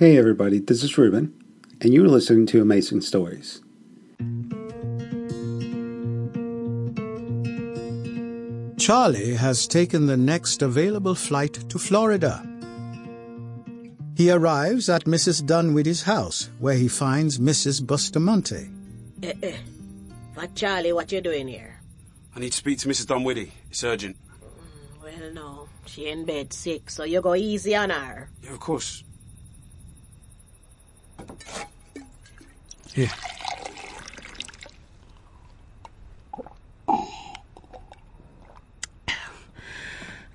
Hey everybody, this is Ruben, and you're listening to Amazing Stories. Charlie has taken the next available flight to Florida. He arrives at Mrs. Dunwoody's house, where he finds Mrs. Bustamante. Eh, eh. But Charlie, what you doing here? I need to speak to Mrs. Dunwoody. It's urgent. Well, no. She in bed sick, so you go easy on her. Yeah, of course. Here.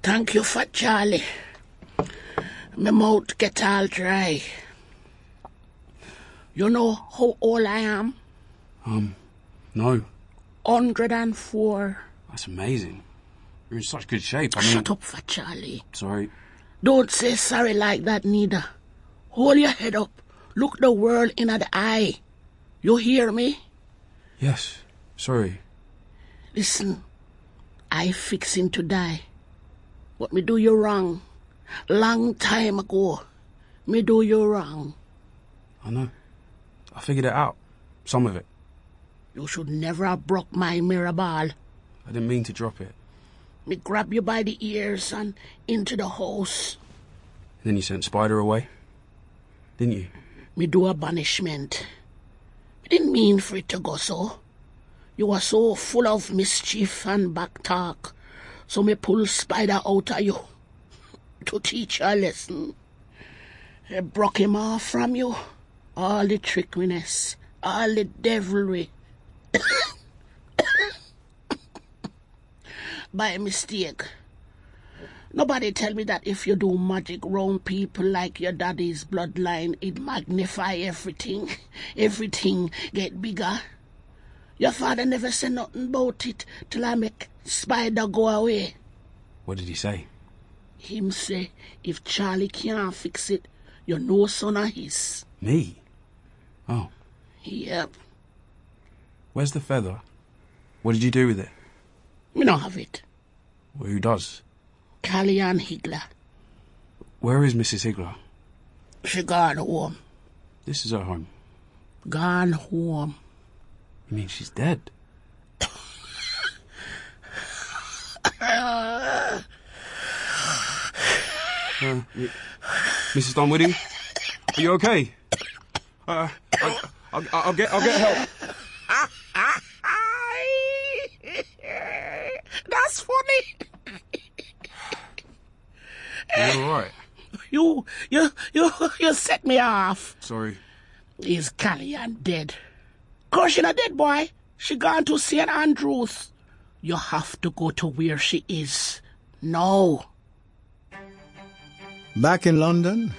Thank you Fat Charlie. My mouth get all dry. You know how old I am? Um, no. 104. That's amazing. You're in such good shape. I mean, Shut up Fat Charlie. sorry. Don't say sorry like that neither. Hold your head up. Look the world in the eye. You hear me? Yes. Sorry. Listen, I fixing to die. But me do you wrong. Long time ago. Me do you wrong. I know. I figured it out. Some of it. You should never have broke my mirror ball. I didn't mean to drop it. Me grab you by the ears and into the house. Then you sent Spider away. Didn't you? Me do a banishment. Me didn't mean for it to go so. You were so full of mischief and back talk. So me pull Spider out of you. To teach a lesson. I broke him off from you. All the trickiness. All the devilry. By mistake. Nobody tell me that if you do magic round people like your daddy's bloodline, it magnify everything. Everything get bigger. Your father never said nothing about it till I make Spider go away. What did he say? Him say, if Charlie can't fix it, you're no son of his. Me? Oh. Yep, Where's the feather? What did you do with it? me not have it. Well, who does? Callie-Ann Higgler, Where is Mrs. Higgler? she gone home. This is her home. Gone home. You mean she's dead? Uh, Mrs. Dunwoody, are you okay? Uh, I, I'll, I'll get, I'll get help. That's funny. You're all right. You, you, you, you set me off. Sorry. Is Callie-Ann dead? Course she not dead, boy. She gone to St. Andrews. You have to go to where she is. No. Back in London,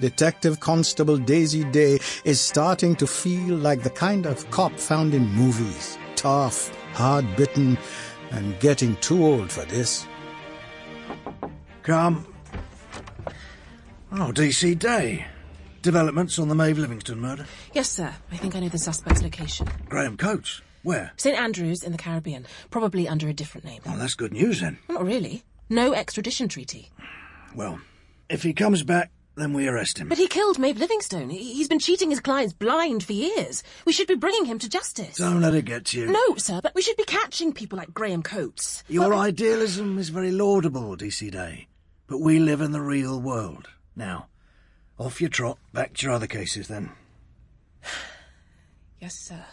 Detective Constable Daisy Day is starting to feel like the kind of cop found in movies. Tough, hard bitten, and getting too old for this. Come. Oh, DC Day. Developments on the Maeve Livingstone murder. Yes, sir. I think I know the suspect's location. Graham Coates. Where? St. Andrews in the Caribbean, probably under a different name. Oh, that's good news then. Not really. No extradition treaty. Well, if he comes back, then we arrest him. But he killed Maeve Livingstone. He- He's been cheating his clients blind for years. We should be bringing him to justice. Don't let it get to you. No, sir, but we should be catching people like Graham Coates. Your idealism is very laudable, DC Day. But we live in the real world. Now, off you trot. Back to your other cases then. Yes, sir.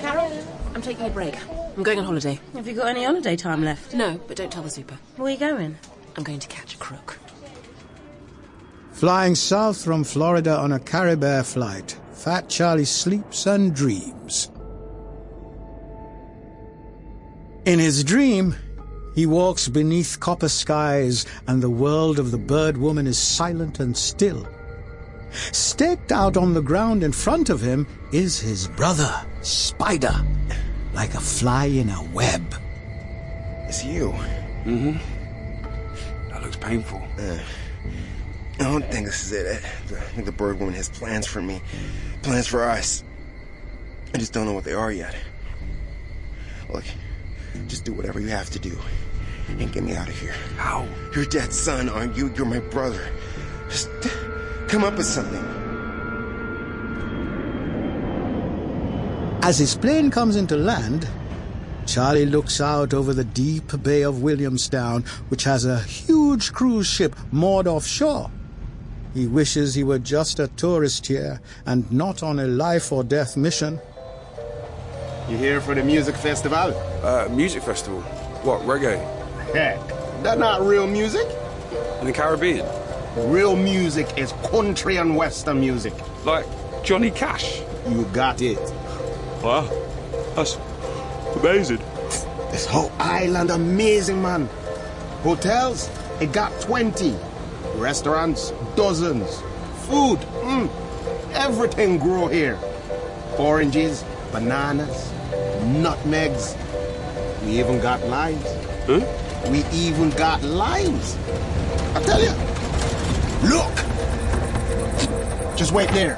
Carol, I'm taking a break. I'm going on holiday. have you got any holiday time left? No, but don't tell the super. Where are you going? I'm going to catch a crook. Flying south from Florida on a Caribair flight, Fat Charlie sleeps and dreams. In his dream, he walks beneath copper skies, and the world of the bird woman is silent and still. Staked out on the ground in front of him is his brother, Spider, like a fly in a web. It's you. Mm hmm. That looks painful. I don't think this is it. I think the bird woman has plans for me. Plans for us. I just don't know what they are yet. Look, just do whatever you have to do. And get me out of here. How? You're dad's son, aren't you? You're my brother. Just come up with something. As his plane comes into land, Charlie looks out over the deep bay of Williamstown, which has a huge cruise ship moored offshore. He wishes he were just a tourist here and not on a life or death mission. You here for the music festival? Uh, music festival. What, reggae? Heck, that not real music. In the Caribbean? Real music is country and western music. Like Johnny Cash? You got it. Wow. That's amazing. This whole island amazing, man. Hotels, it got 20. Restaurants, dozens. Food, mm, everything grow here. Oranges, bananas, nutmegs. We even got limes. Huh? We even got limes. I tell you. Look! Just wait there.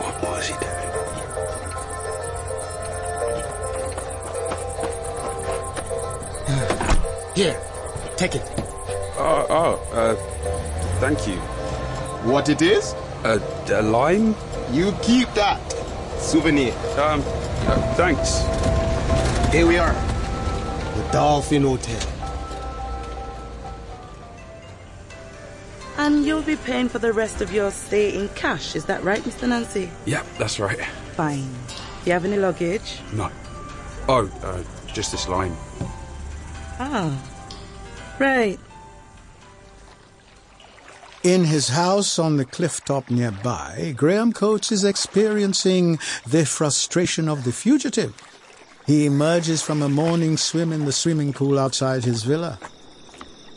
What was he doing? Here, take it. Oh, oh, uh, thank you. What it is? Uh, a lime? You keep that. Souvenir. Um, uh, thanks. Here we are. The Dolphin Hotel. And you'll be paying for the rest of your stay in cash, is that right, Mr. Nancy? Yeah, that's right. Fine. Do you have any luggage? No. Oh, uh, just this line. Ah. Right. In his house on the cliff top nearby, Graham Coates is experiencing the frustration of the fugitive. He emerges from a morning swim in the swimming pool outside his villa.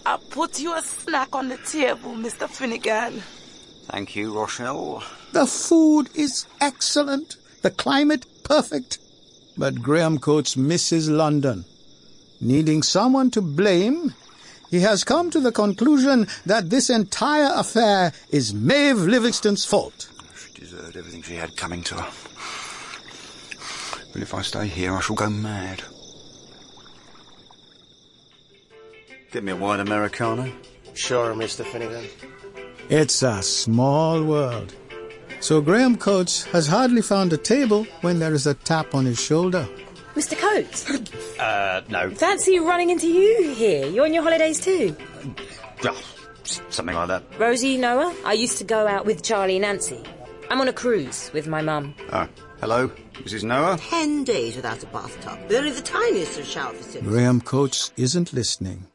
I'll put you a snack on the table, Mr. Finnegan. Thank you, Rochelle. The food is excellent, the climate perfect. But Graham Coates misses London. Needing someone to blame, he has come to the conclusion that this entire affair is Maeve Livingstone's fault. She deserved everything she had coming to her. But if I stay here, I shall go mad. Get me a wine Americano. Sure, Mr. Finnegan. It's a small world. So Graham Coates has hardly found a table when there is a tap on his shoulder. Mr. Coates, Uh, no. fancy running into you here. You're on your holidays too. Oh, something like that. Rosie, Noah, I used to go out with Charlie and Nancy. I'm on a cruise with my mum. Oh, hello, Mrs. Noah. Ten days without a bathtub. With only the tiniest of shower facilities. Graham Coates isn't listening.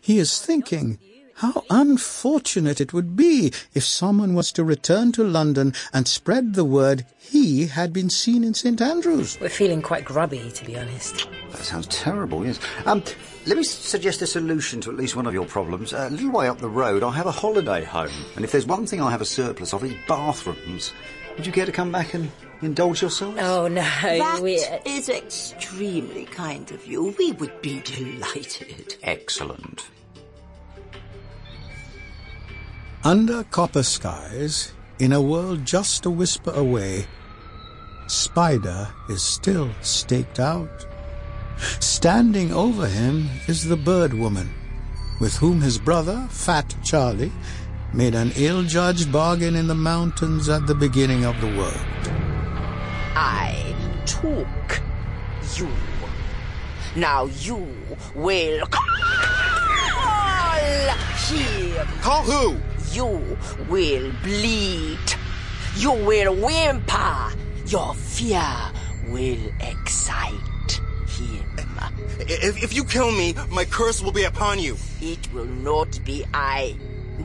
He is thinking how unfortunate it would be if someone was to return to London and spread the word he had been seen in St Andrews. We're feeling quite grubby, to be honest. That sounds terrible, yes. Um, let me suggest a solution to at least one of your problems. Uh, a little way up the road, I have a holiday home, and if there's one thing I have a surplus of, it's bathrooms. Would you care to come back and indulge yourselves? Oh, no. That we... is extremely kind of you. We would be delighted. Excellent. Under copper skies, in a world just a whisper away, Spider is still staked out. Standing over him is the bird woman, with whom his brother, Fat Charlie, made an ill-judged bargain in the mountains at the beginning of the world. I took you. Now you will call him. Call who? You will bleed. You will whimper. Your fear will excite him. If, if you kill me, my curse will be upon you. It will not be I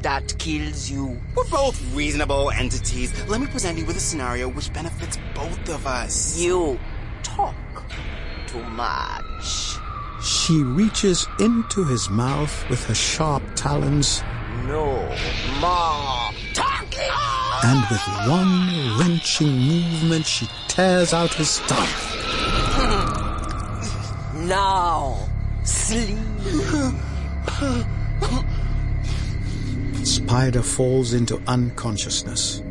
that kills you. We're both reasonable entities. Let me present you with a scenario which benefits both of us. You talk too much. She reaches into his mouth with her sharp talons, No more talking. and with one wrenching movement she tears out his stomach. Now sleep. Spider falls into unconsciousness.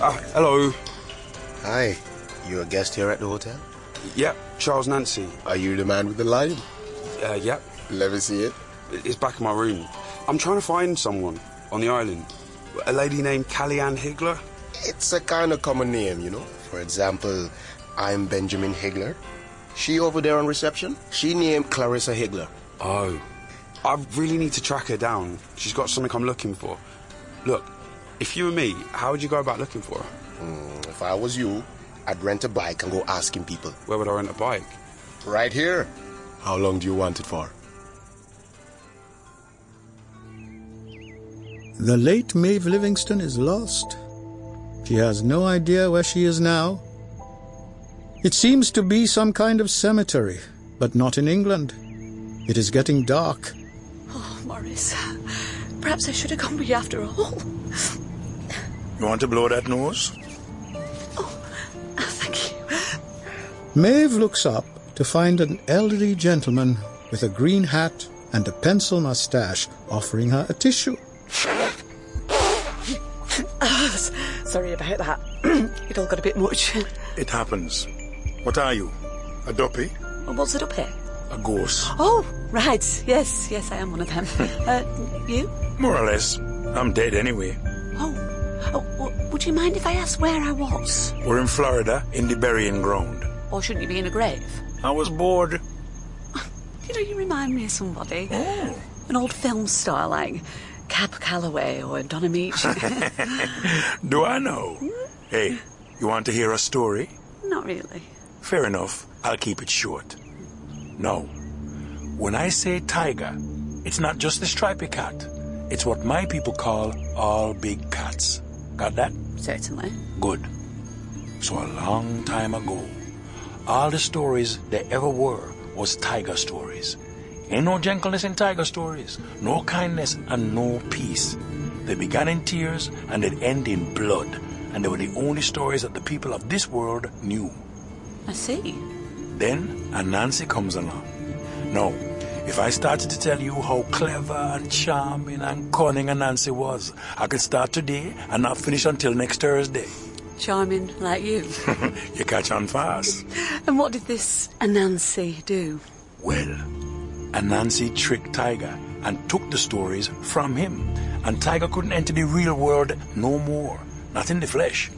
Ah, hello. Hi. You a guest here at the hotel? Yep, Charles Nancy. Are you the man with the lime? Uh, yep. Let me see it. It's back in my room. I'm trying to find someone on the island. A lady named Callie-Ann Higgler. It's a kind of common name, you know. For example, I'm Benjamin Higgler. She over there on reception, she named Clarissa Higgler. Oh. I really need to track her down. She's got something I'm looking for. Look, if you were me, how would you go about looking for her? Mm, if I was you, I'd rent a bike and go asking people. Where would I rent a bike? Right here. How long do you want it for? The late Maeve Livingstone is lost. She has no idea where she is now. It seems to be some kind of cemetery, but not in England. It is getting dark. Oh, Morris. Perhaps I should have gone with you after all. You want to blow that nose? Oh, Thank you. Maeve looks up to find an elderly gentleman with a green hat and a pencil mustache offering her a tissue. Oh, sorry about that. it all got a bit much. It happens. What are you? A duppy? What's it up here? A ghost? Oh, right. Yes, yes, I am one of them. Uh, you? More or less. I'm dead anyway. Oh, oh w- would you mind if I asked where I was? We're in Florida, in the burying ground. Or shouldn't you be in a grave? I was bored. You know, you remind me of somebody. Oh. An old film star like Cab Calloway or Don Ameche. Do I know? Hmm? Hey, you want to hear a story? Not really. Fair enough. I'll keep it short. No. When I say tiger, it's not just the stripy cat. It's what my people call all big cats. Got that? Certainly. Good. So a long time ago, all the stories there ever were was tiger stories. Ain't no gentleness in tiger stories, no kindness and no peace. They began in tears and they'd end in blood, and they were the only stories that the people of this world knew. I see. Then Anansi comes along. Now, if I started to tell you how clever and charming and cunning Anansi was, I could start today and not finish until next Thursday. Charming like you. you catch on fast. and what did this Anansi do? Well, Anansi tricked Tiger and took the stories from him, and Tiger couldn't enter the real world no more, not in the flesh.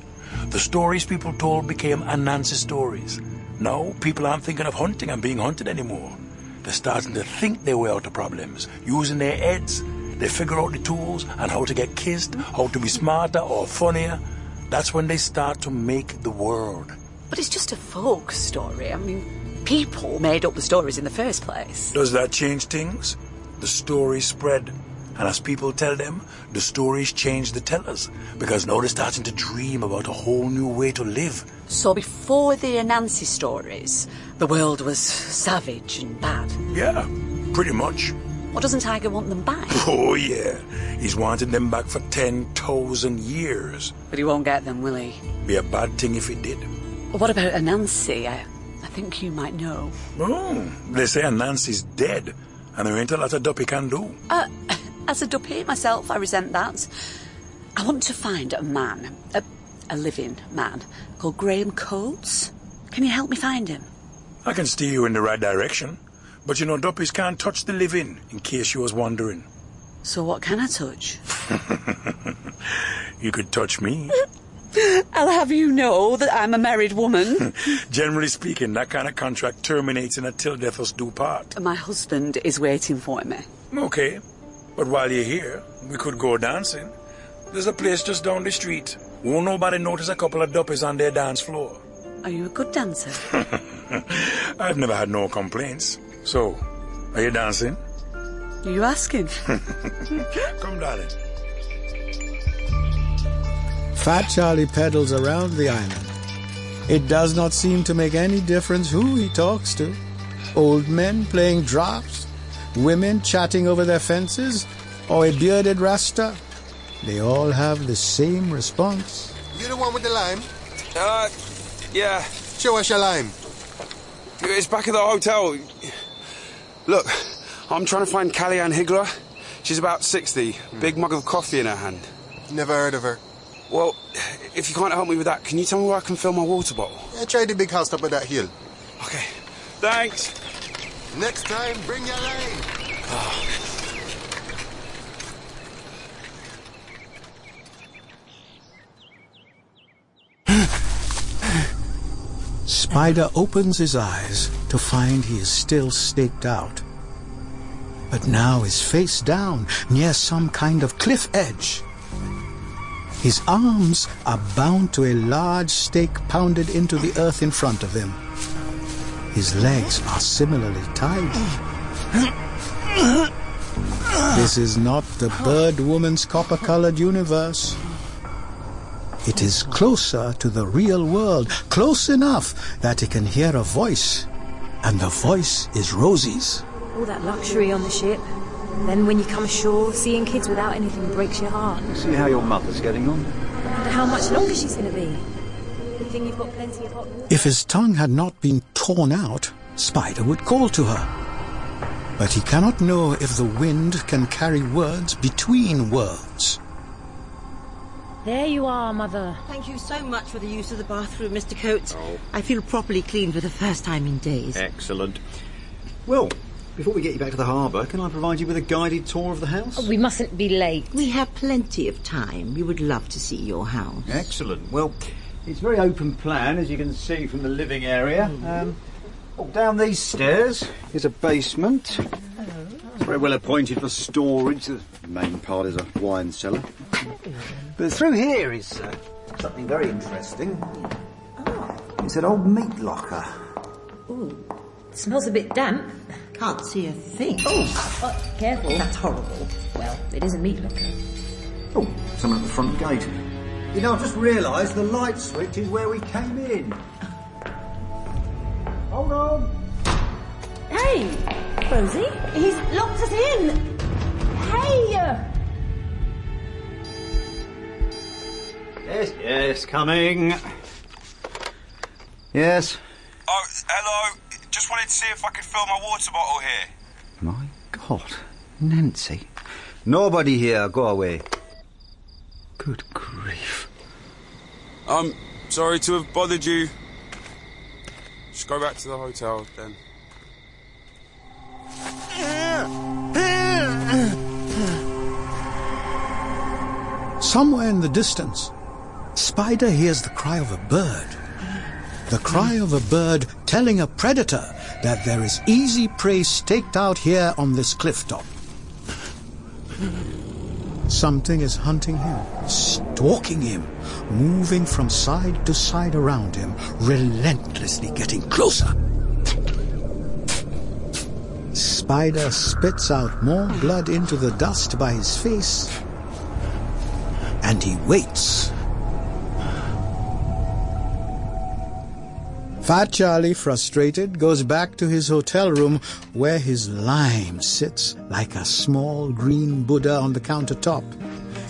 The stories people told became Anansi stories. Now, people aren't thinking of hunting and being hunted anymore. They're starting to think their way out of problems, using their heads. They figure out the tools and how to get kissed, how to be smarter or funnier. That's when they start to make the world. But it's just a folk story. I mean, people made up the stories in the first place. Does that change things? The stories spread. And as people tell them, the stories change the tellers. Because now they're starting to dream about a whole new way to live. So before the Anansi stories, the world was savage and bad. Yeah, pretty much. What doesn't Tiger want them back? Oh, yeah. He's wanted them back for 10,000 years. But he won't get them, will he? Be a bad thing if he did. What about Anansi? I, I think you might know. Oh, they say Anansi's dead, and there ain't a lot a duppy can do. Uh, as a duppy myself, I resent that. I want to find a man, a, a living man, called Graham Coates. Can you help me find him? I can steer you in the right direction. But you know, duppies can't touch the living, in case you was wondering. So what can I touch? you could touch me. I'll have you know that I'm a married woman. Generally speaking, that kind of contract terminates in a till death us do part. My husband is waiting for me. Okay. But while you're here, we could go dancing. There's a place just down the street. Won't nobody notice a couple of duppies on their dance floor. Are you a good dancer? I've never had no complaints. So, are you dancing? Are you asking? Come, darling. Fat Charlie pedals around the island. It does not seem to make any difference who he talks to. Old men playing draughts, women chatting over their fences, or a bearded rasta. They all have the same response. You the one with the lime? Uh, yeah. Show us your lime. It's back at the hotel. Look, I'm trying to find Callie-Ann Higgler. She's about 60, big mug of coffee in her hand. Never heard of her. Well, if you can't help me with that, can you tell me where I can fill my water bottle? Yeah, try the big house up at that hill. Okay. Thanks. Next time, bring your line. Spider opens his eyes to find he is still staked out. But now is face down near some kind of cliff edge. His arms are bound to a large stake pounded into the earth in front of him. His legs are similarly tied. This is not the bird woman's copper colored universe. It is closer to the real world, close enough that he can hear a voice, and the voice is Rosie's. All that luxury on the ship. Then when you come ashore, seeing kids without anything breaks your heart. See how your mother's getting on? Wonder how much longer she's going to be. Good thing you've got plenty of hot water. If his tongue had not been torn out, Spider would call to her. But he cannot know if the wind can carry words between worlds. There you are, Mother. Thank you so much for the use of the bathroom, Mr. Coates. Oh. I feel properly cleaned for the first time in days. Excellent. Well, before we get you back to the harbour, can I provide you with a guided tour of the house? We mustn't be late. We have plenty of time. We would love to see your house. Excellent. Well, it's very open plan, as you can see from the living area. Um, oh, down these stairs is a basement. It's very well appointed for storage. The main part is a wine cellar. But through here is uh, something very interesting. It's an old meat locker. Ooh, smells a bit damp. Can't see a thing. Oh, oh, careful. That's horrible. Well, it is a meat locker. Oh, someone at the front gate. You know, I've just realised the light switch is where we came in. Hold on. Hey, Rosie, he's locked us in. Hey! Uh, yes, yes, coming. Yes. Oh, hello. Just wanted to see if I could fill my water bottle here. My God, Nancy. Nobody here. Go away. Good grief. I'm sorry to have bothered you. Just go back to the hotel then. Somewhere in the distance, Spider hears the cry of a bird. The cry of a bird telling a predator that there is easy prey staked out here on this cliff top. Something is hunting him, stalking him, moving from side to side around him, relentlessly getting closer. Spider spits out more blood into the dust by his face, and he waits. Fat Charlie, frustrated, goes back to his hotel room where his lime sits like a small green Buddha on the countertop.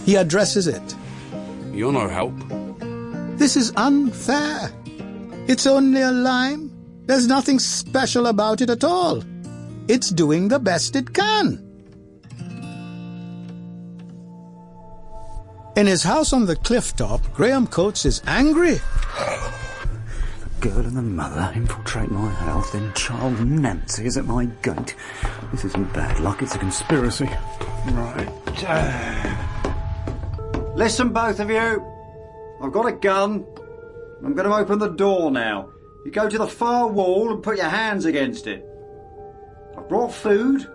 He addresses it. You're no help. This is unfair. It's only a lime. There's nothing special about it at all. It's doing the best it can. In his house on the cliff top, Graham Coates is angry. Girl and the mother infiltrate my house, then child Nancy is at my gate. This isn't bad luck, it's a conspiracy. Right. Uh, listen, both of you. I've got a gun. I'm going to open the door now. You go to the far wall and put your hands against it. I've brought food.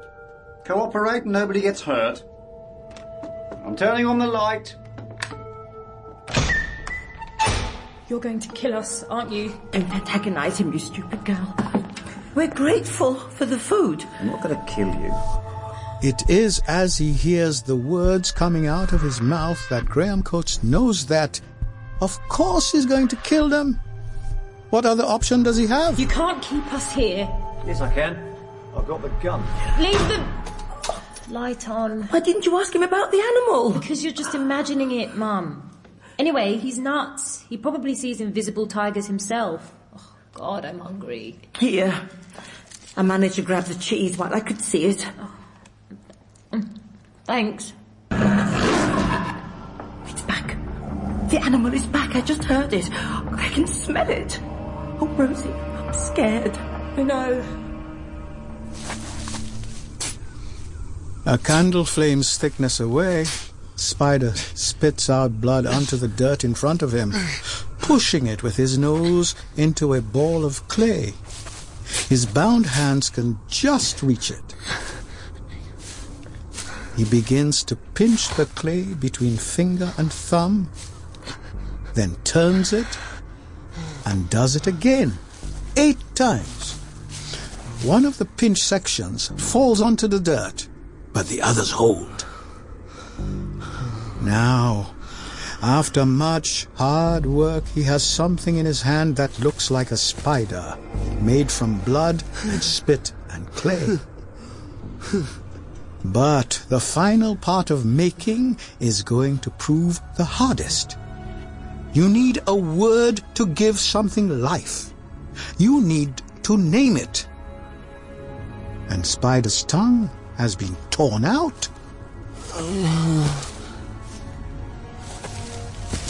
Cooperate and nobody gets hurt. I'm turning on the light. You're going to kill us, aren't you? Don't antagonize him, you stupid girl. We're grateful for the food. I'm not going to kill you. It is as he hears the words coming out of his mouth that Graham Coates knows that, of course, he's going to kill them. What other option does he have? You can't keep us here. Yes, I can. I've got the gun. Leave the light on. Why didn't you ask him about the animal? Because you're just imagining it, Mum. Anyway, he's nuts. He probably sees invisible tigers himself. Oh, God, I'm hungry. Here. I managed to grab the cheese while I could see it. Oh. Mm. Thanks. It's back. The animal is back. I just heard it. I can smell it. Oh, Rosie, I'm scared. I know. A candle flame's thickness away, Spider spits out blood onto the dirt in front of him, pushing it with his nose into a ball of clay. His bound hands can just reach it. He begins to pinch the clay between finger and thumb, then turns it and does it again, eight times. One of the pinch sections falls onto the dirt, but the others hold. Now, after much hard work, he has something in his hand that looks like a spider, made from blood, and spit, and clay. But the final part of making is going to prove the hardest. You need a word to give something life. You need to name it. And Spider's tongue has been torn out.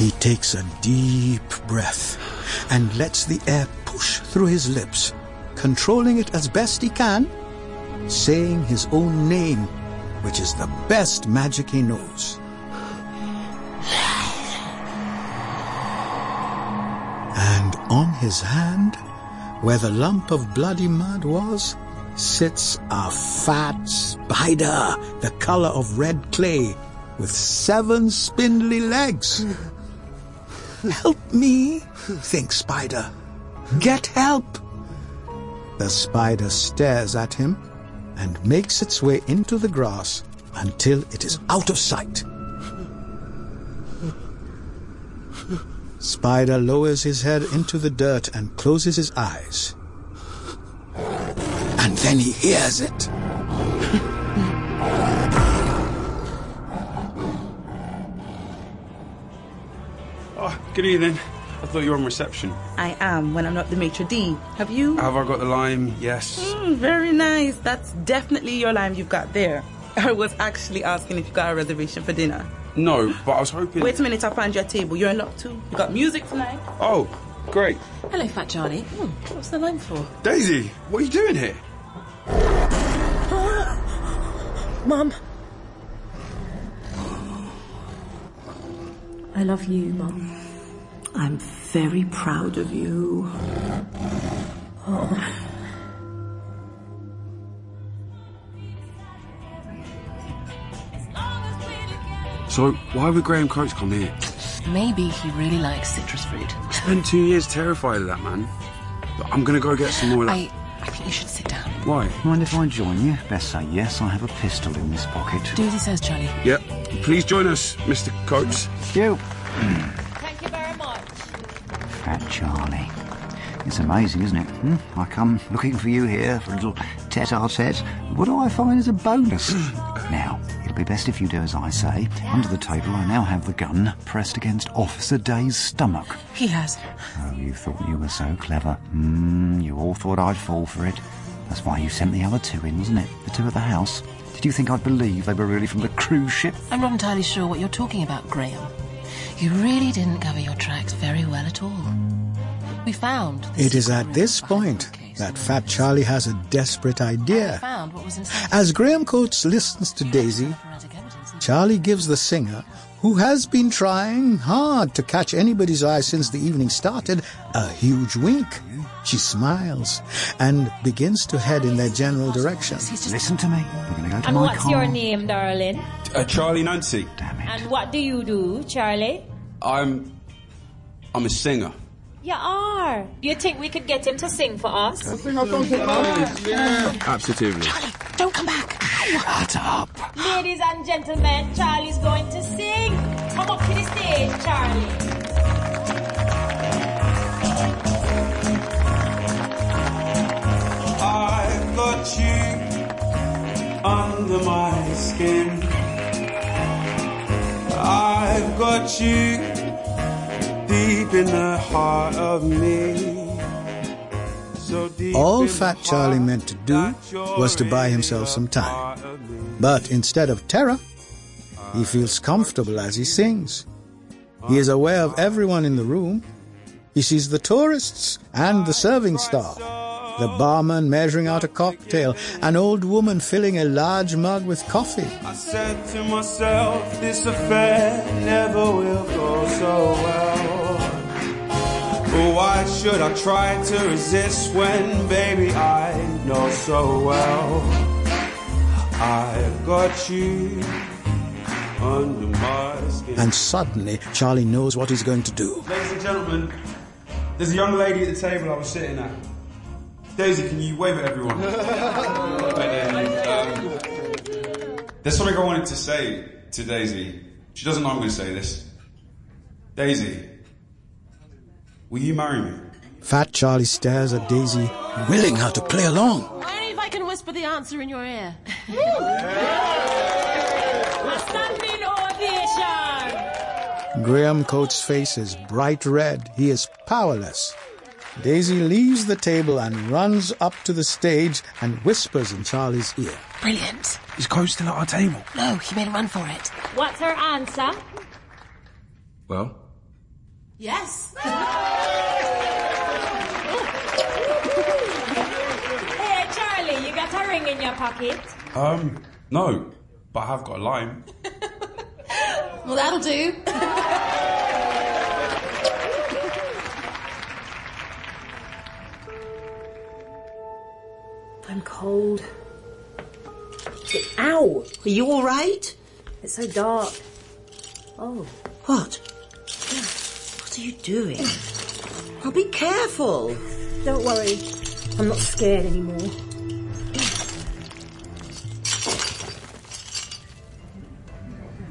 He takes a deep breath and lets the air push through his lips, controlling it as best he can, saying his own name, which is the best magic he knows. And on his hand, where the lump of bloody mud was, sits a fat spider, the color of red clay, with seven spindly legs. Help me, thinks Spider. Get help. The spider stares at him and makes its way into the grass until it is out of sight. Spider lowers his head into the dirt and closes his eyes. And then he hears it. Good evening. I thought you were on reception. I am when I'm not the maitre d'. Have you? Have I got the lime? Yes. Mm, very nice. That's definitely your lime you've got there. I was actually asking if you got a reservation for dinner. No, but I was hoping. Wait a minute, I'll find your table. You're in luck too. You got music tonight? Oh, great. Hello, Fat Charlie. Hmm, what's the line for? Daisy, what are you doing here? Mum. I love you, Mum. I'm very proud of you. Oh. So, why would Graham Coates come here? Maybe he really likes citrus fruit. I spent two years terrified of that man. But I'm gonna go get some more. of that- I, I think you should sit down. Why? Mind if I join you? Best say yes. I have a pistol in this pocket. Do as he says, Charlie. Yep. Please join us, Mr. Coates. You. Thank you very much. Fat Charlie. It's amazing, isn't it? Hmm? I come looking for you here for a little tete-a-tete. What do I find as a bonus? now, it'll be best if you do as I say. Under the table, I now have the gun pressed against Officer Day's stomach. He has. Oh, you thought you were so clever. Hmm, you all thought I'd fall for it. That's why you sent the other two in, wasn't it? The two at the house. Did you think I'd believe they were really from the cruise ship? I'm not entirely sure what you're talking about, Graham. You really didn't cover your tracks very well at all. We found. It is at this point that Fat Charlie has a desperate idea. found what was inside. As Graham Coates listens to Daisy, Charlie gives the singer, who has been trying hard to catch anybody's eye since the evening started, a huge wink. She smiles and begins to head in their general direction. Listen to me. We're going to go to And my what's car. your name, darling? Uh, Charlie Nancy. Damn it. And what do you do, Charlie? I'm. I'm a singer. You are. Do you think we could get him to sing for us? Absolutely. Charlie, don't come back. Shut up. Ladies and gentlemen, Charlie's going to sing. Come up to the stage, Charlie. I've got you under my skin. I've got you deep in the heart of me. So deep All Fat Charlie meant to do was to buy himself some time. part of me. But instead of terror, he feels comfortable as he sings. He is aware of everyone in the room. He sees the tourists and the serving staff, the barman measuring out a cocktail, an old woman filling a large mug with coffee. I said to myself, this affair never will go so well. Why should I try to resist when, baby, I know so well I've got you under my skin. And suddenly, Charlie knows what he's going to do. Ladies and gentlemen, there's a young lady at the table I was sitting at. Daisy, can you wave at everyone? Right then, um, there's something I wanted to say to Daisy. She doesn't know I'm going to say this. Daisy, will you marry me? Fat Charlie stares at Daisy, willing her to play along. Only if I can whisper the answer in your ear. Standing ovation! Graham Coates' face is bright red. He is powerless. Daisy leaves the table and runs up to the stage and whispers in Charlie's ear. Brilliant. Is Coates still at our table? No, he made a run for it. What's her answer? Well, Yes. hey, Charlie, you got a ring in your pocket? um, no, but I have got a lime. Well, that'll do. I'm cold. Ow! Are you all right? It's so dark. Oh. What? What are you doing? Oh, be careful. Don't worry. I'm not scared anymore.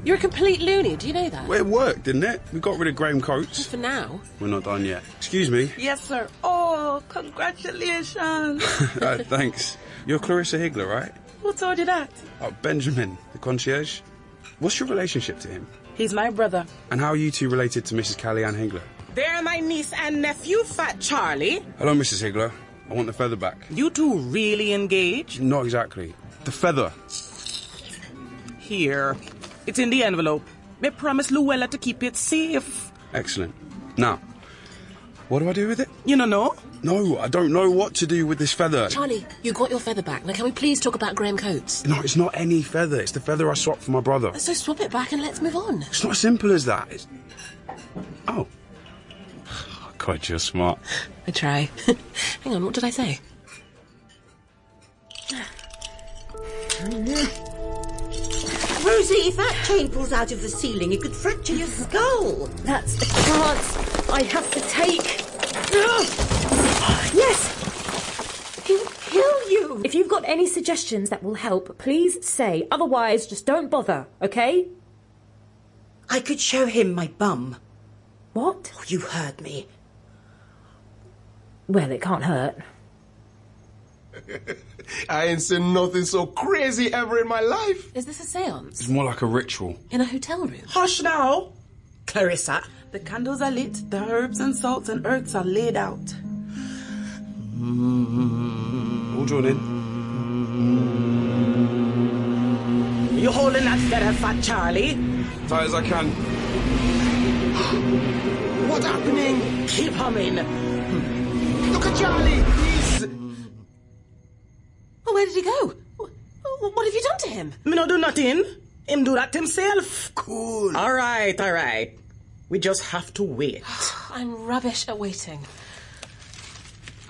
You're a complete loony, do you know that? Well, it worked, didn't it? We got rid of Graham Coates. For now. We're not done yet. Excuse me. Yes, sir. Oh, congratulations. Uh, thanks. You're Clarissa Higgler, right? Who told you that? Oh, Benjamin, the concierge. What's your relationship to him? He's my brother. And how are you two related to Mrs. Callie-Ann Higgler? They're my niece and nephew, Fat Charlie. Hello, Mrs. Higgler. I want the feather back. You two really engaged? Not exactly. The feather. Here. It's in the envelope. They promised Luella to keep it safe. Excellent. Now, what do I do with it? You don't know? No, I don't know what to do with this feather. Charlie, you got your feather back. Now, can we please talk about Graham Coates? No, it's not any feather. It's the feather I swapped for my brother. So swap it back and let's move on. It's not as simple as that. It's... Oh. God, you're smart. I try. Hang on, what did I say? Rosie, if that chain falls out of the ceiling, it could fracture your skull. That's a chance I have to take. yes! He'll kill you. If you've got any suggestions that will help, please say. Otherwise, just don't bother, okay? I could show him my bum. What? Oh, you heard me. Well, it can't hurt. I ain't seen nothing so crazy ever in my life. Is this a seance? It's more like a ritual. In a hotel room? Hush now. Clarissa, the candles are lit, the herbs and salts and earths are laid out. All join in. You holding that feather, Fat Charlie? Tight as I can. What's happening? Keep humming. Look at Charlie. He's. Oh, where did he go? What have you done to him? Me no do nothing. Him do that himself. Cool. All right, all right. We just have to wait. I'm rubbish at waiting.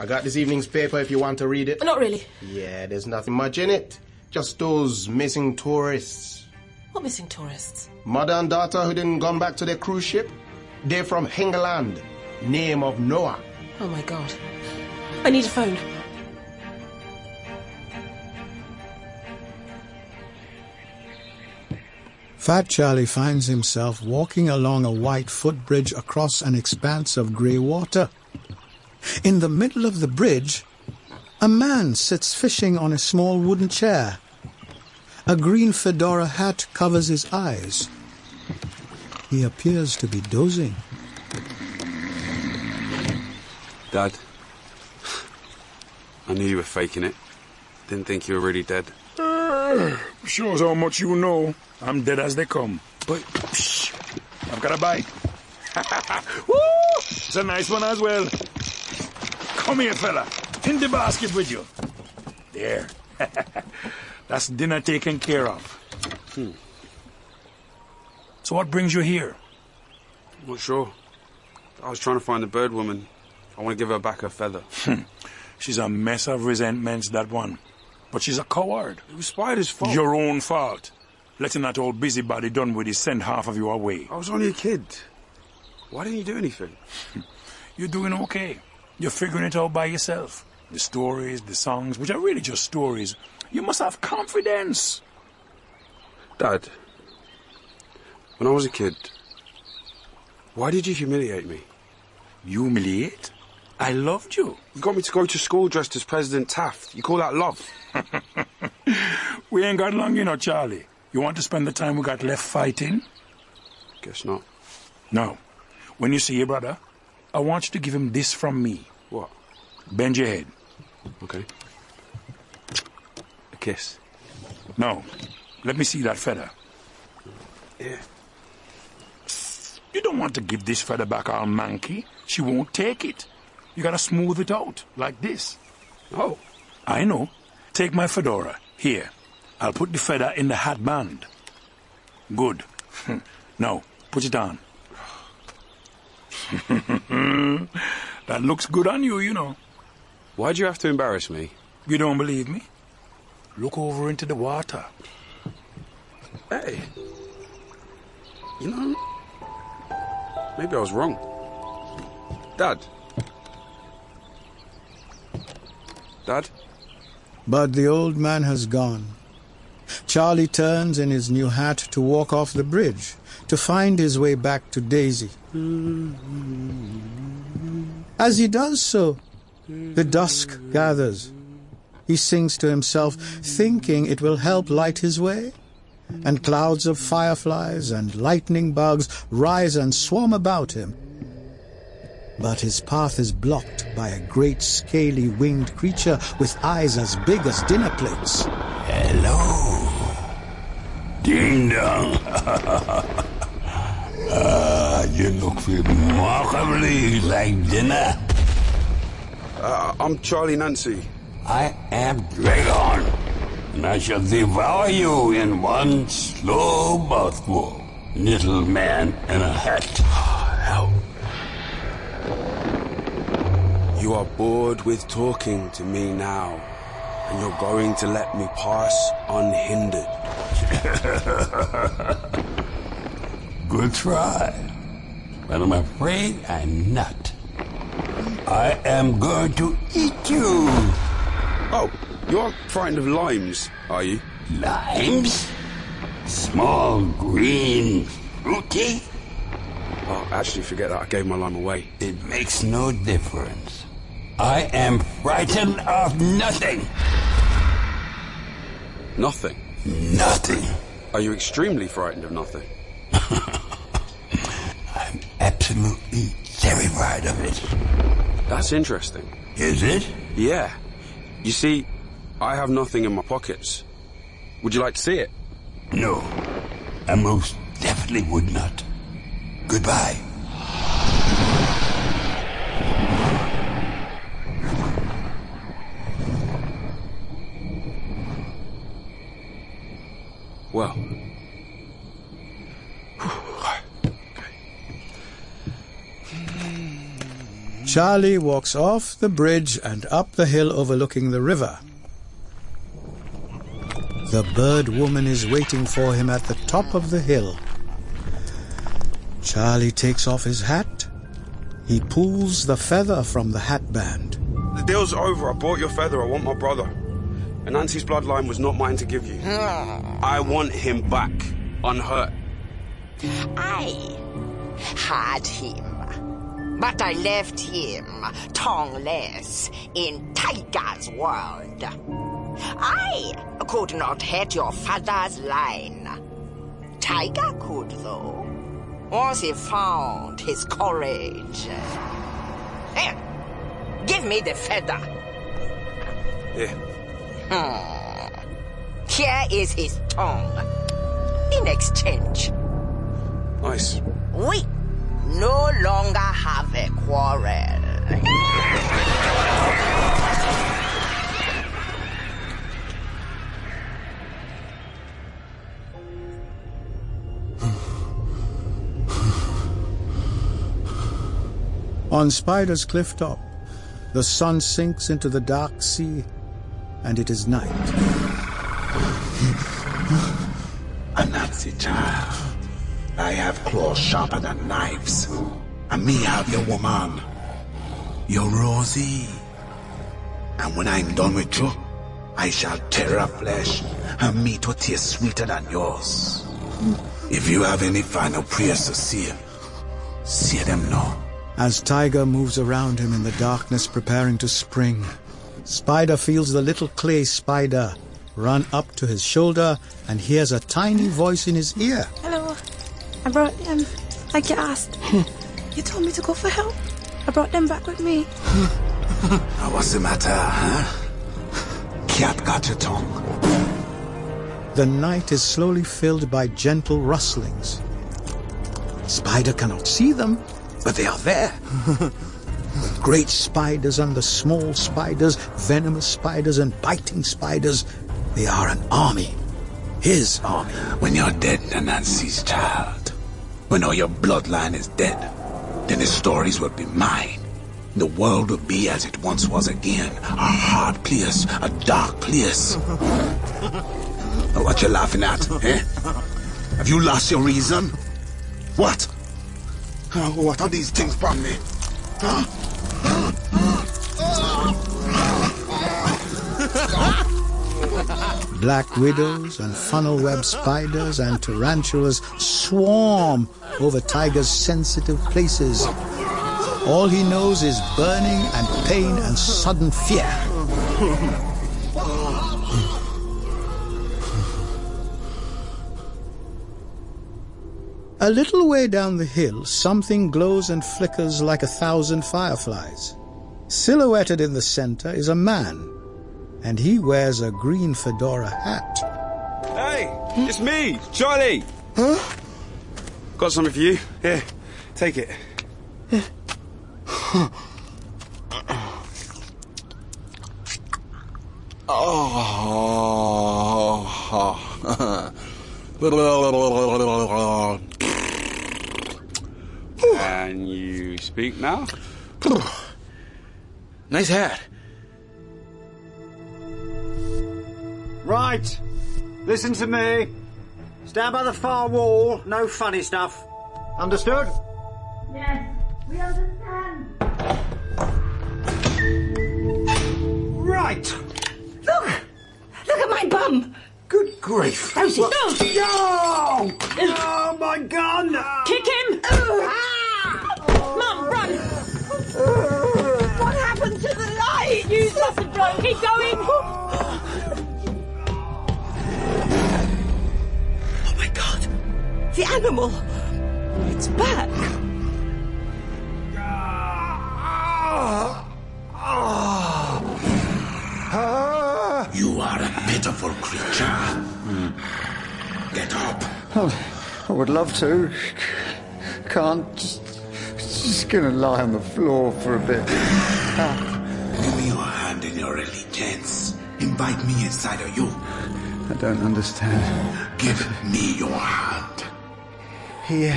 I got this evening's paper if you want to read it. Not really. Yeah, there's nothing much in it. Just those missing tourists. What missing tourists? Mother and daughter who didn't come back to their cruise ship. They're from Hingerland. Name of Noah. Oh my god. I need a phone. Fat Charlie finds himself walking along a white footbridge across an expanse of grey water. In the middle of the bridge, a man sits fishing on a small wooden chair. A green fedora hat covers his eyes. He appears to be dozing. Dad. I knew you were faking it. Didn't think you were really dead. Uh, shows how much you know. I'm dead as they come. But shh, I've got a bite. Woo! It's a nice one as well. Come here, fella. In the basket with you. There. That's dinner taken care of. Hmm. So what brings you here? Not sure. I was trying to find the bird woman. I want to give her back her feather. She's a mess of resentments, that one. But she's a coward. It was Spider's fault. Your own fault. Letting that old busybody Dunwoody send half of you away. I was only a kid. Why didn't you do anything? You're doing okay. You're figuring it out by yourself. The stories, the songs, which are really just stories. You must have confidence. Dad, when I was a kid, why did you humiliate me? Humiliate? I loved you. You got me to go to school dressed as President Taft. You call that love? We ain't got long, you know, Charlie. You want to spend the time we got left fighting? Guess not. No. When you see your brother, I want you to give him this from me. What? Bend your head. Okay. A kiss. No. Let me see that feather. Yeah. You don't want to give this feather back our monkey. She won't take it. You gotta smooth it out, like this. Oh. I know. Take my fedora. Here. I'll put the feather in the hat band. Good. now, put it on. that looks good on you, you know. Why'd you have to embarrass me? You don't believe me? Look over into the water. Hey. You know, maybe I was wrong. Dad. Dad? But the old man has gone. Charlie turns in his new hat to walk off the bridge, to find his way back to Daisy. Mm-hmm. As he does so, the dusk gathers. He sings to himself, thinking it will help light his way. And clouds of fireflies and lightning bugs rise and swarm about him. But his path is blocked by a great scaly winged creature with eyes as big as dinner plates. Hello. Ding dong. Ah. You look remarkably like dinner. Uh, I'm Charlie Nancy. I am Dragon, and I shall devour you in one slow mouthful. Little man in a hat. Help. You are bored with talking to me now, and you're going to let me pass unhindered. Good try. But I'm afraid I'm not. I am going to eat you. Oh, you're frightened of limes, are you? Limes? Small, green, fruity? Oh, actually, forget that. I gave my lime away. It makes no difference. I am frightened of nothing. Nothing. Nothing. Are you extremely frightened of nothing? Absolutely terrified of it. That's interesting. Is it? Yeah. You see, I have nothing in my pockets. Would you like to see it? No. I most definitely would not. Goodbye. Well. Charlie walks off the bridge and up the hill overlooking the river. The bird woman is waiting for him at the top of the hill. Charlie takes off his hat. He pulls the feather from the hat band. The deal's over. I bought your feather. I want my brother. And Nancy's bloodline was not mine to give you. Ah. I want him back, unhurt. I had him, but I left him tongueless in Tiger's world. I could not hit your father's line. Tiger could, though, once he found his courage. Here, give me the feather. Here. Hmm. Here is his tongue. In exchange, Nice. we no longer have a quarrel. On Spider's cliff top, the sun sinks into the dark sea, and it is night. Anansi child, I have claws sharper than knives. And me have your woman, your Rosie. And when I'm done with you, I shall tear her flesh, and meat will taste sweeter than yours. If you have any final prayers to say, say them now. As Tiger moves around him in the darkness preparing to spring, Spider feels the little clay spider run up to his shoulder and hears a tiny voice in his ear. Hello. I brought them, like you asked. you told me to go for help. I brought them back with me. Now what's the matter, huh? Cat got your tongue. The night is slowly filled by gentle rustlings. Spider cannot see them, but they are there. the great spiders and the small spiders, venomous spiders and biting spiders, they are an army. His army. When you're dead, Nancy's child, when all your bloodline is dead, then the stories will be mine. The world will be as it once was again. A hard place, a dark place. what you laughing at, eh? Have you lost your reason? What? What are these things from me? Huh? Black widows and funnel web spiders and tarantulas swarm over Tiger's sensitive places. All he knows is burning and pain and sudden fear. A little way down the hill, something glows and flickers like a thousand fireflies. Silhouetted in the center is a man, and he wears a green fedora hat. Hey, it's me, Charlie. Huh? Got something for you. Here, take it. Oh. Can you speak now? Nice hat. Right. Listen to me. Stand by the far wall. No funny stuff. Understood? Yes, we understand. Right. Look! Look at my bum! Good grief. Rosie, no! No! Animal! It's back! You are a pitiful creature. Get up. Oh, I would love to. Can't. Just, just gonna lie on the floor for a bit. Give me your hand in your allegiance. Invite me inside of you. I don't understand. Give me your hand. Here.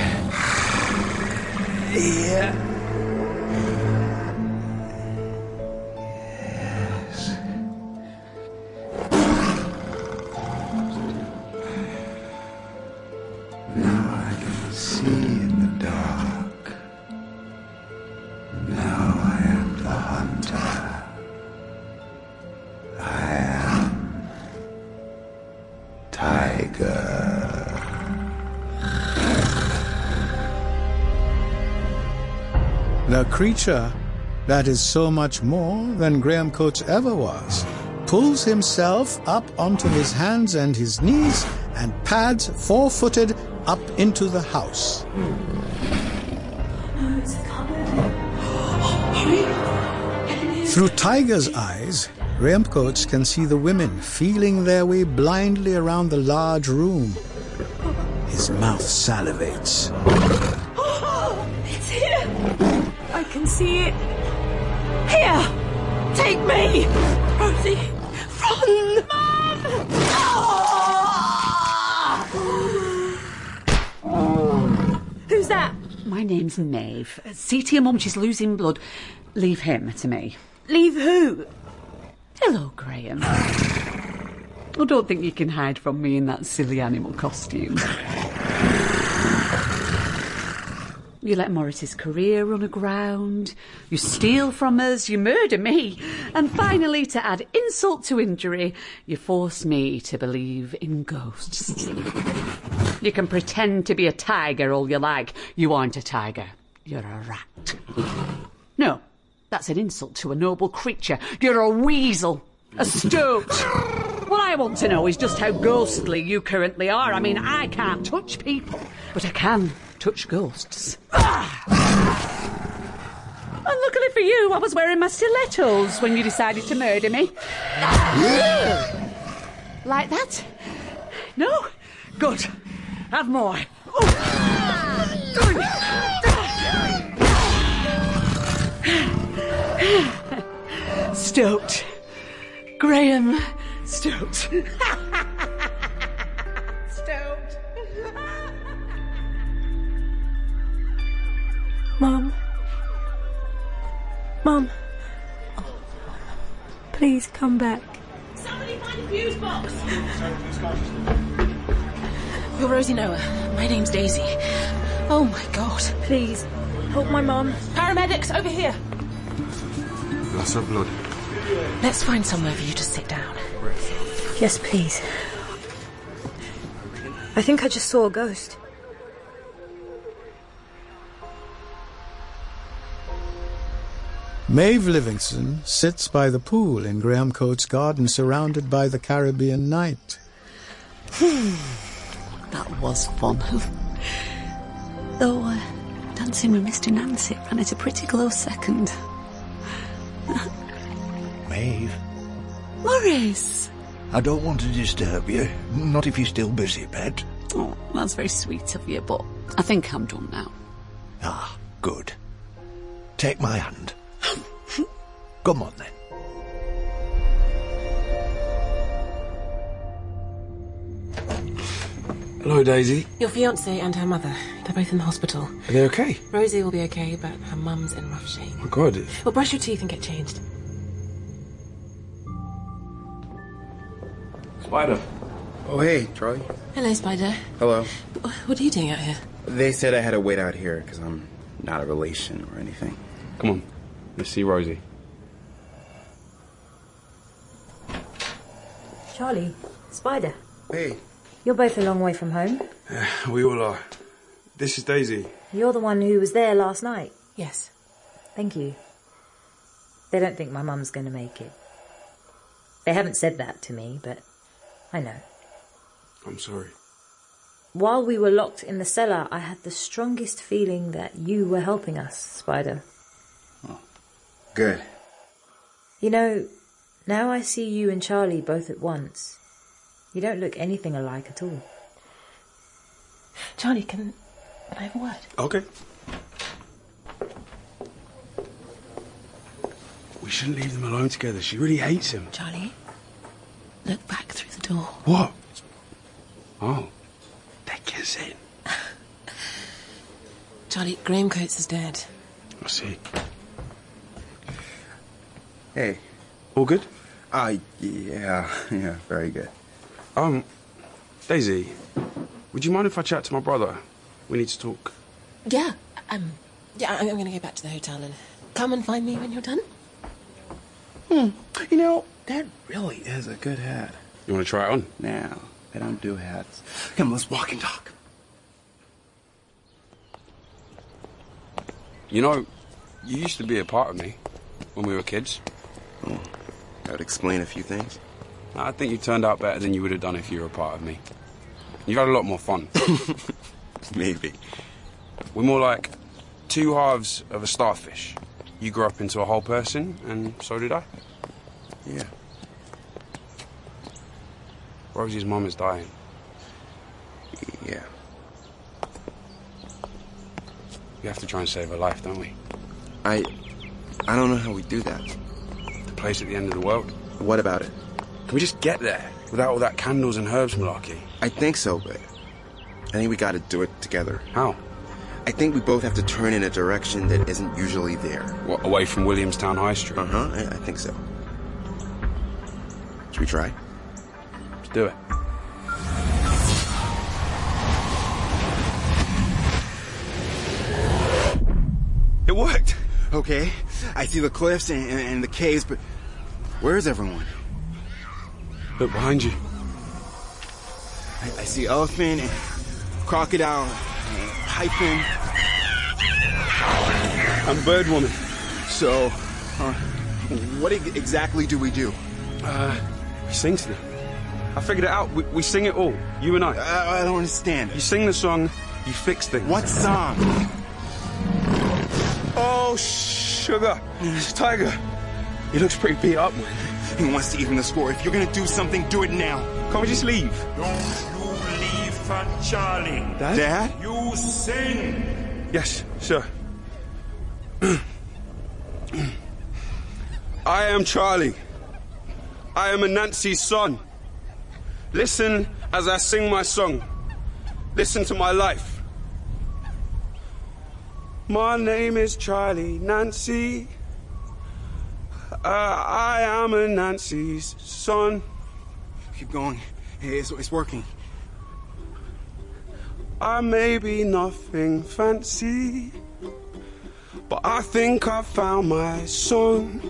Here. The creature that is so much more than Graham Coates ever was pulls himself up onto his hands and his knees and pads four footed up into the house. Through Tiger's eyes, Graham Coates can see the women feeling their way blindly around the large room. His mouth salivates. See it. Here! Take me! Rosie! Run! Mom! Ah. Who's that? My name's Maeve. See to your mum, she's losing blood. Leave him to me. Leave who? Hello, Graham. I don't think you can hide from me in that silly animal costume. You let Morris's career run aground, you steal from us, you murder me, and finally, to add insult to injury, you force me to believe in ghosts. You can pretend to be a tiger all you like. You aren't a tiger. You're a rat. No, that's an insult to a noble creature. You're a weasel. A stoat. What I want to know is just how ghostly you currently are. I mean, I can't touch people, but I can touch ghosts. Ah! And luckily for you, I was wearing my stilettos when you decided to murder me. Like that? No? Good. Have more. Stoked. Graham Stoat. Stoked. Mom. Mom. Please come back. Somebody find a fuse box! You're Rosie Noah. My name's Daisy. Oh my god. Please, help my mom. Paramedics, over here. Lots of blood. Let's find somewhere for you to sit down. Yes, please. I think I just saw a ghost. Maeve Livingstone sits by the pool in Graham Coates' garden surrounded by the Caribbean night. that was fun. Though uh, dancing with Mr. Nancy ran at a pretty close second. Maeve, Morris! I don't want to disturb you. Not if you're still busy, pet. Oh, that's very sweet of you, but I think I'm done now. Ah, good. Take my hand. Come on then. Hello, Daisy. Your fiance and her mother, they're both in the hospital. Are they okay? Rosie will be okay, but her mum's in rough shape. Oh, God. Well, brush your teeth and get changed. Spider. Oh, hey, Charlie. Hello, Spider. Hello. What are you doing out here? They said I had to wait out here because I'm not a relation or anything. Come on. Let's see Rosie. Charlie, Spider. Hey. You're both a long way from home. we all are. This is Daisy. You're the one who was there last night. Yes. Thank you. They don't think my mum's going to make it. They haven't said that to me, but I know. I'm sorry. While we were locked in the cellar, I had the strongest feeling that you were helping us, Spider. Oh, Good. You know, now I see you and Charlie both at once. You don't look anything alike at all. Charlie, can, can I have a word? Okay. We shouldn't leave them alone together. She really hates him. Charlie, look back through the door. What? Oh. They kiss in. Charlie, Graham Coates is dead. I see. Hey. All good? Uh, yeah, yeah, very good. Um, Daisy, would you mind if I chat to my brother? We need to talk. Yeah, um, yeah, I'm, I'm going to go back to the hotel and come and find me when you're done. Hmm. You know, that really is a good hat. You want to try it on? Now, they don't do hats. Come, let's walk and talk. You know, you used to be a part of me when we were kids. Oh, that would explain a few things. I think you turned out better than you would have done if you were a part of me. You've had a lot more fun. Maybe. We're more like two halves of a starfish. You grew up into a whole person, and so did I. Yeah. Rosie's mom is dying. Yeah. We have to try and save her life, don't we? I. I don't know how we do that. The place at the end of the world. What about it? Can we just get there without all that candles and herbs malarkey? I think so, but I think we gotta do it together. How? I think we both have to turn in a direction that isn't usually there. What, away from Williamstown High Street? Uh huh, I, I think so. Should we try? Let's do it. It worked. Okay, I see the cliffs and, and, and the caves, but where's everyone? Look behind you. I, I see elephant and crocodile, and python. I'm bird woman. So, uh, what exactly do we do? Uh, we sing to them. I figured it out. We, we sing it all. You and I. Uh, I don't understand. You sing the song. You fix things. What song? Oh, sugar. It's Tiger. He looks pretty beat up, man. He wants to even the score. If you're gonna do something, do it now. Can't we just leave? Don't you leave for Charlie. Dad? Dad? You sing. Yes, sir. I am Charlie. I am Anansi's son. Listen as I sing my song. Listen to my life. My name is Charlie Nancy. Uh, I am Anansi's son. Keep going. It's, it's working. I may be nothing fancy, but I think I found my song.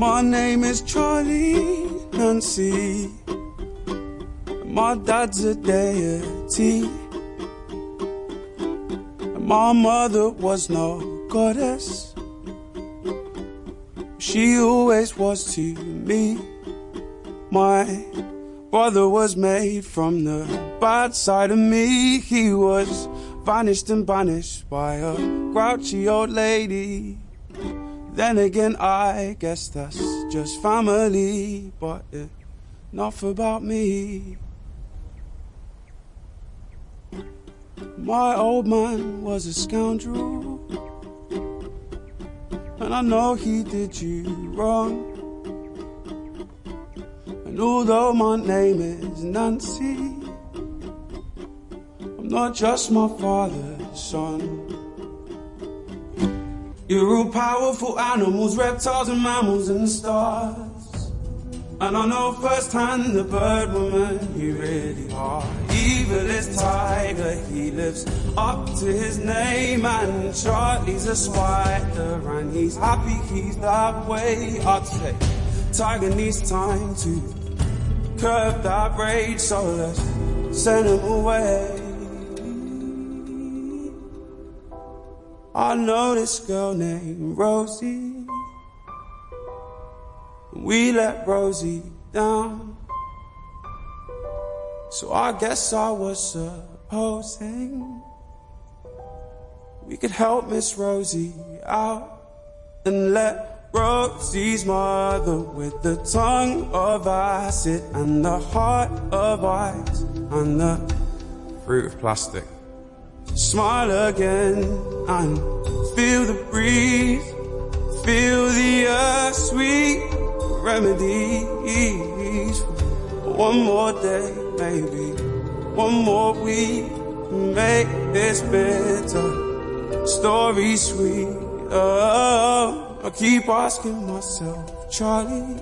My name is Charlie Nancy. My dad's a deity. My mother was no goddess. She always was to me. My brother was made from the bad side of me. He was vanished and banished by a grouchy old lady. Then again, I guess that's just family, but enough about me. My old man was a scoundrel, and I know he did you wrong. And although my name is Nancy, I'm not just my father's son. You're all powerful animals, reptiles and mammals and stars. And I know firsthand the bird woman you really are. Evil is Tiger, he lives up to his name. And Charlie's a spider, and he's happy he's that way. I'd say Tiger needs time to curb that rage, so let's send him away. I know this girl named Rosie. We let Rosie down. So I guess I was supposing we could help Miss Rosie out and let Rosie's mother with the tongue of acid and the heart of ice and the fruit of plastic smile again and feel the breeze, feel the earth sweet remedies. One more day, maybe one more week, make this bitter story sweet. Oh, I keep asking myself, Charlie,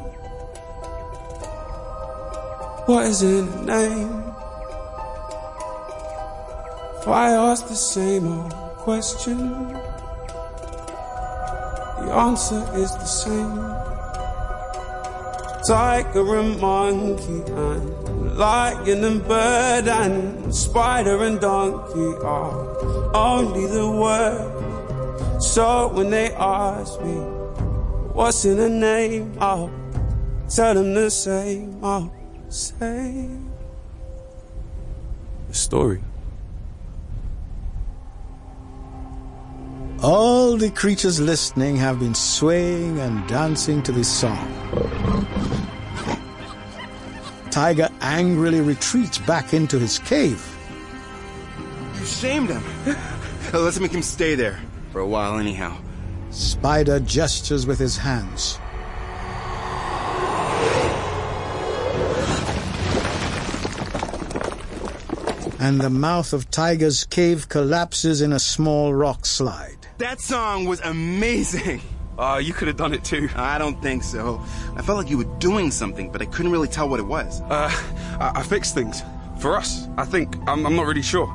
what is in the name? I ask the same old question, the answer is the same. Tiger and monkey and lion and bird and spider and donkey are only the word. So when they ask me what's in a name, I'll tell them the same. I'll say the story. All the creatures listening have been swaying and dancing to this song. Tiger angrily retreats back into his cave. You shamed him. Let's make him stay there. For a while, anyhow. Spider gestures with his hands. And the mouth of Tiger's cave collapses in a small rock slide. That song was amazing. Uh, you could have done it too. I don't think so. I felt like you were doing something, but I couldn't really tell what it was. Uh, I, I fixed things. For us, I think. I'm, I'm not really sure.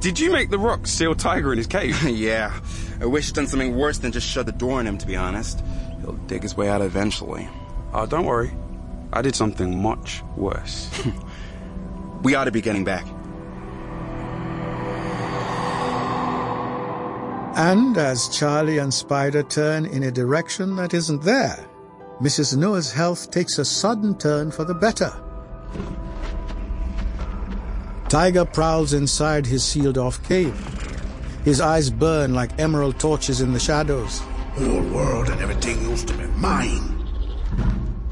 Did you make the rock seal Tiger in his cave? yeah. I wish I'd done something worse than just shut the door on him, to be honest. He'll dig his way out eventually. Oh, don't worry. I did something much worse. we ought to be getting back. And as Charlie and Spider turn in a direction that isn't there, Mrs. Noah's health takes a sudden turn for the better. Tiger prowls inside his sealed off cave. His eyes burn like emerald torches in the shadows. The whole world and everything used to be mine.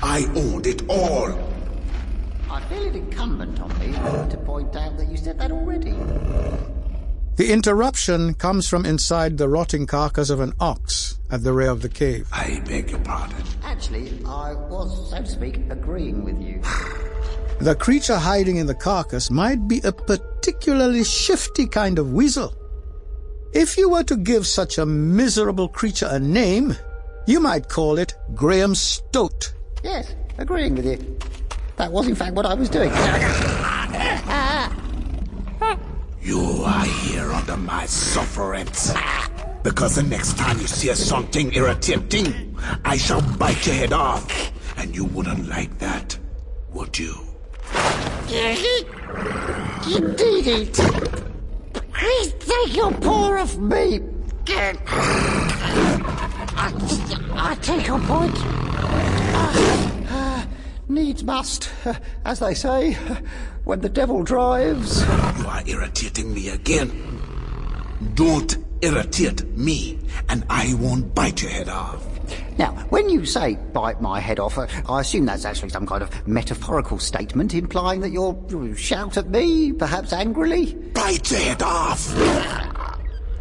I owned it all. I feel it incumbent on me to point out that you said that already. The interruption comes from inside the rotting carcass of an ox at the rear of the cave. I beg your pardon. Actually, I was, so to speak, agreeing with you. The creature hiding in the carcass might be a particularly shifty kind of weasel. If you were to give such a miserable creature a name, you might call it Graham Stoat. Yes, agreeing with you. That was, in fact, what I was doing. Ah, You are here under my sufferance. Because the next time you see something irritating, I shall bite your head off. And you wouldn't like that, would you? Indeed it. Please take your paw off me. I, I take your point. Uh, needs must, uh, as they say, when the devil drives. You are irritating me again. Don't irritate me, and I won't bite your head off. Now, when you say bite my head off, uh, I assume that's actually some kind of metaphorical statement implying that you'll shout at me, perhaps angrily? Bite your head off!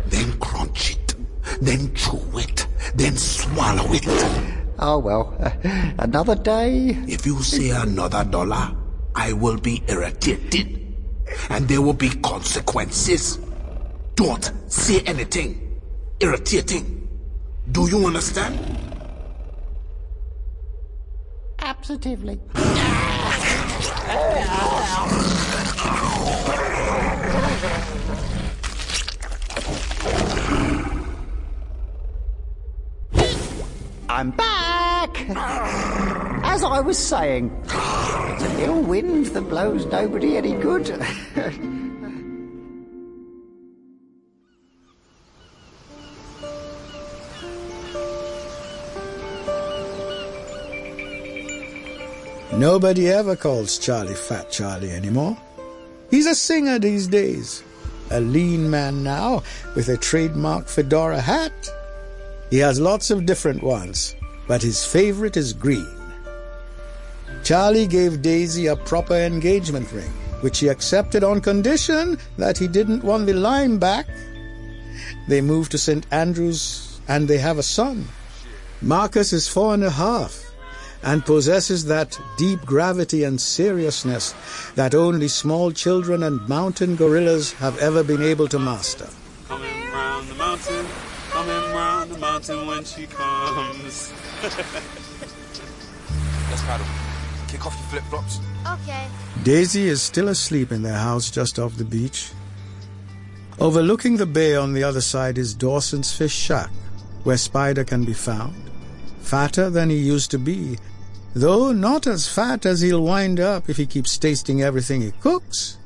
then crunch it, then chew it, then swallow it. Oh, well, another day? If you say another dollar, I will be irritated. And there will be consequences. Don't say anything irritating. Do you understand? Absolutely. I'm back! As I was saying, it's an ill wind that blows nobody any good. Nobody ever calls Charlie Fat Charlie anymore. He's a singer these days. A lean man now with a trademark fedora hat. He has lots of different ones, but his favorite is green. Charlie gave Daisy a proper engagement ring, which he accepted on condition that he didn't want the lime back. They moved to St. Andrews and they have a son. Marcus is four and a half and possesses that deep gravity and seriousness that only small children and mountain gorillas have ever been able to master. Coming round the mountain, mountain when she comes. Let's paddle. Kick off your flip flops. Okay. Daisy is still asleep in their house just off the beach. Overlooking the bay on the other side is Dawson's fish shack, where Spider can be found. Fatter than he used to be, though not as fat as he'll wind up if he keeps tasting everything he cooks.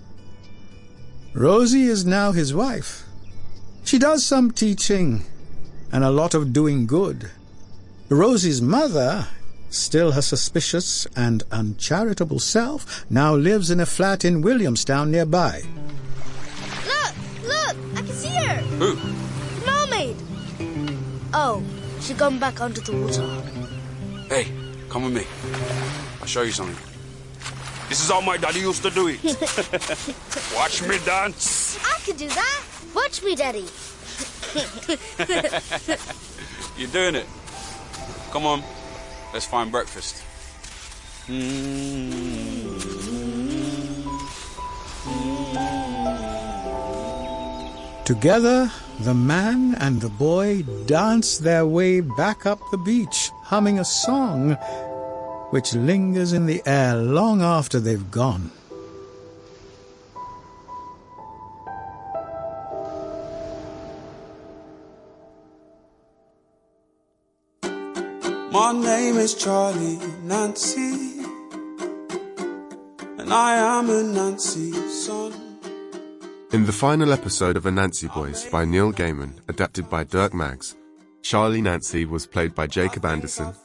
Rosie is now his wife. She does some teaching and a lot of doing good. Rosie's mother, still her suspicious and uncharitable self, now lives in a flat in Williamstown nearby. Look! Look! I can see her! Who? The mermaid! Oh, she's gone back under the water. Hey, come with me. I'll show you something. This is how my daddy used to do it. Watch me dance. I can do that. Watch me, Daddy. You're doing it. Come on, let's find breakfast. Together, the man and the boy dance their way back up the beach, humming a song which lingers in the air long after they've gone. My name is Charlie Nancy, and I am Anansi's son. In the final episode of Anansi Boys by Neil Gaiman, adapted by Dirk Maggs, Charlie Nancy was played by Jacob Anderson,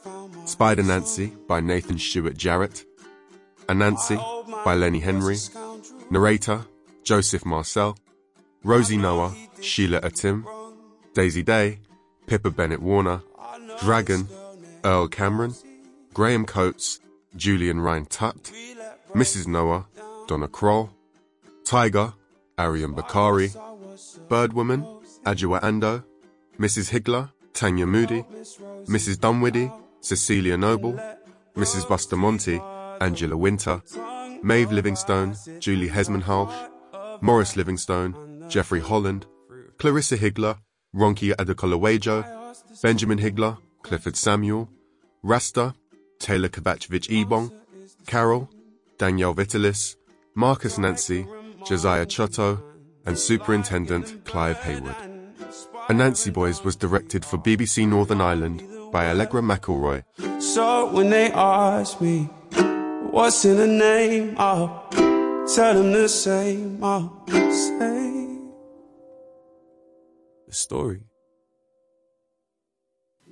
Spider Nancy by Nathan Stewart Jarrett, Anansi by Lenny Henry, narrator Joseph Marcel, Rosie Noah, Sheila Atim, Daisy Day, Pippa Bennett Warner, Dragon, Earl Cameron, Graham Coates, Julian Rhind-Tutt, Mrs. Noah, Doña Croll, Tiger, Ariyon Bakare, Birdwoman, Adjoa Andoh, Mrs. Higgler, Tanya Moodie, Mrs. Dunwoody, Cecilia Noble, Mrs. Bustamonte, Angela Wynter, Maeve Livingstone, Julie Hesmondhalgh, Morris Livingstone, Jeffrey Holland, Clarissa Higgler, Ronke Adekoluejo, Benjamin Higgler, Clifford Samuel, Rasta, Tayla Kovacevic Ebong, Carol, Danielle Vitalis, Marcus Nancy, Josiah Chotto, and Superintendent Clive Haywood. Anansi Boys was directed for BBC Northern Ireland by Allegra McIlroy. So when they ask me what's in the name, I'll tell them the same. I'll say the story.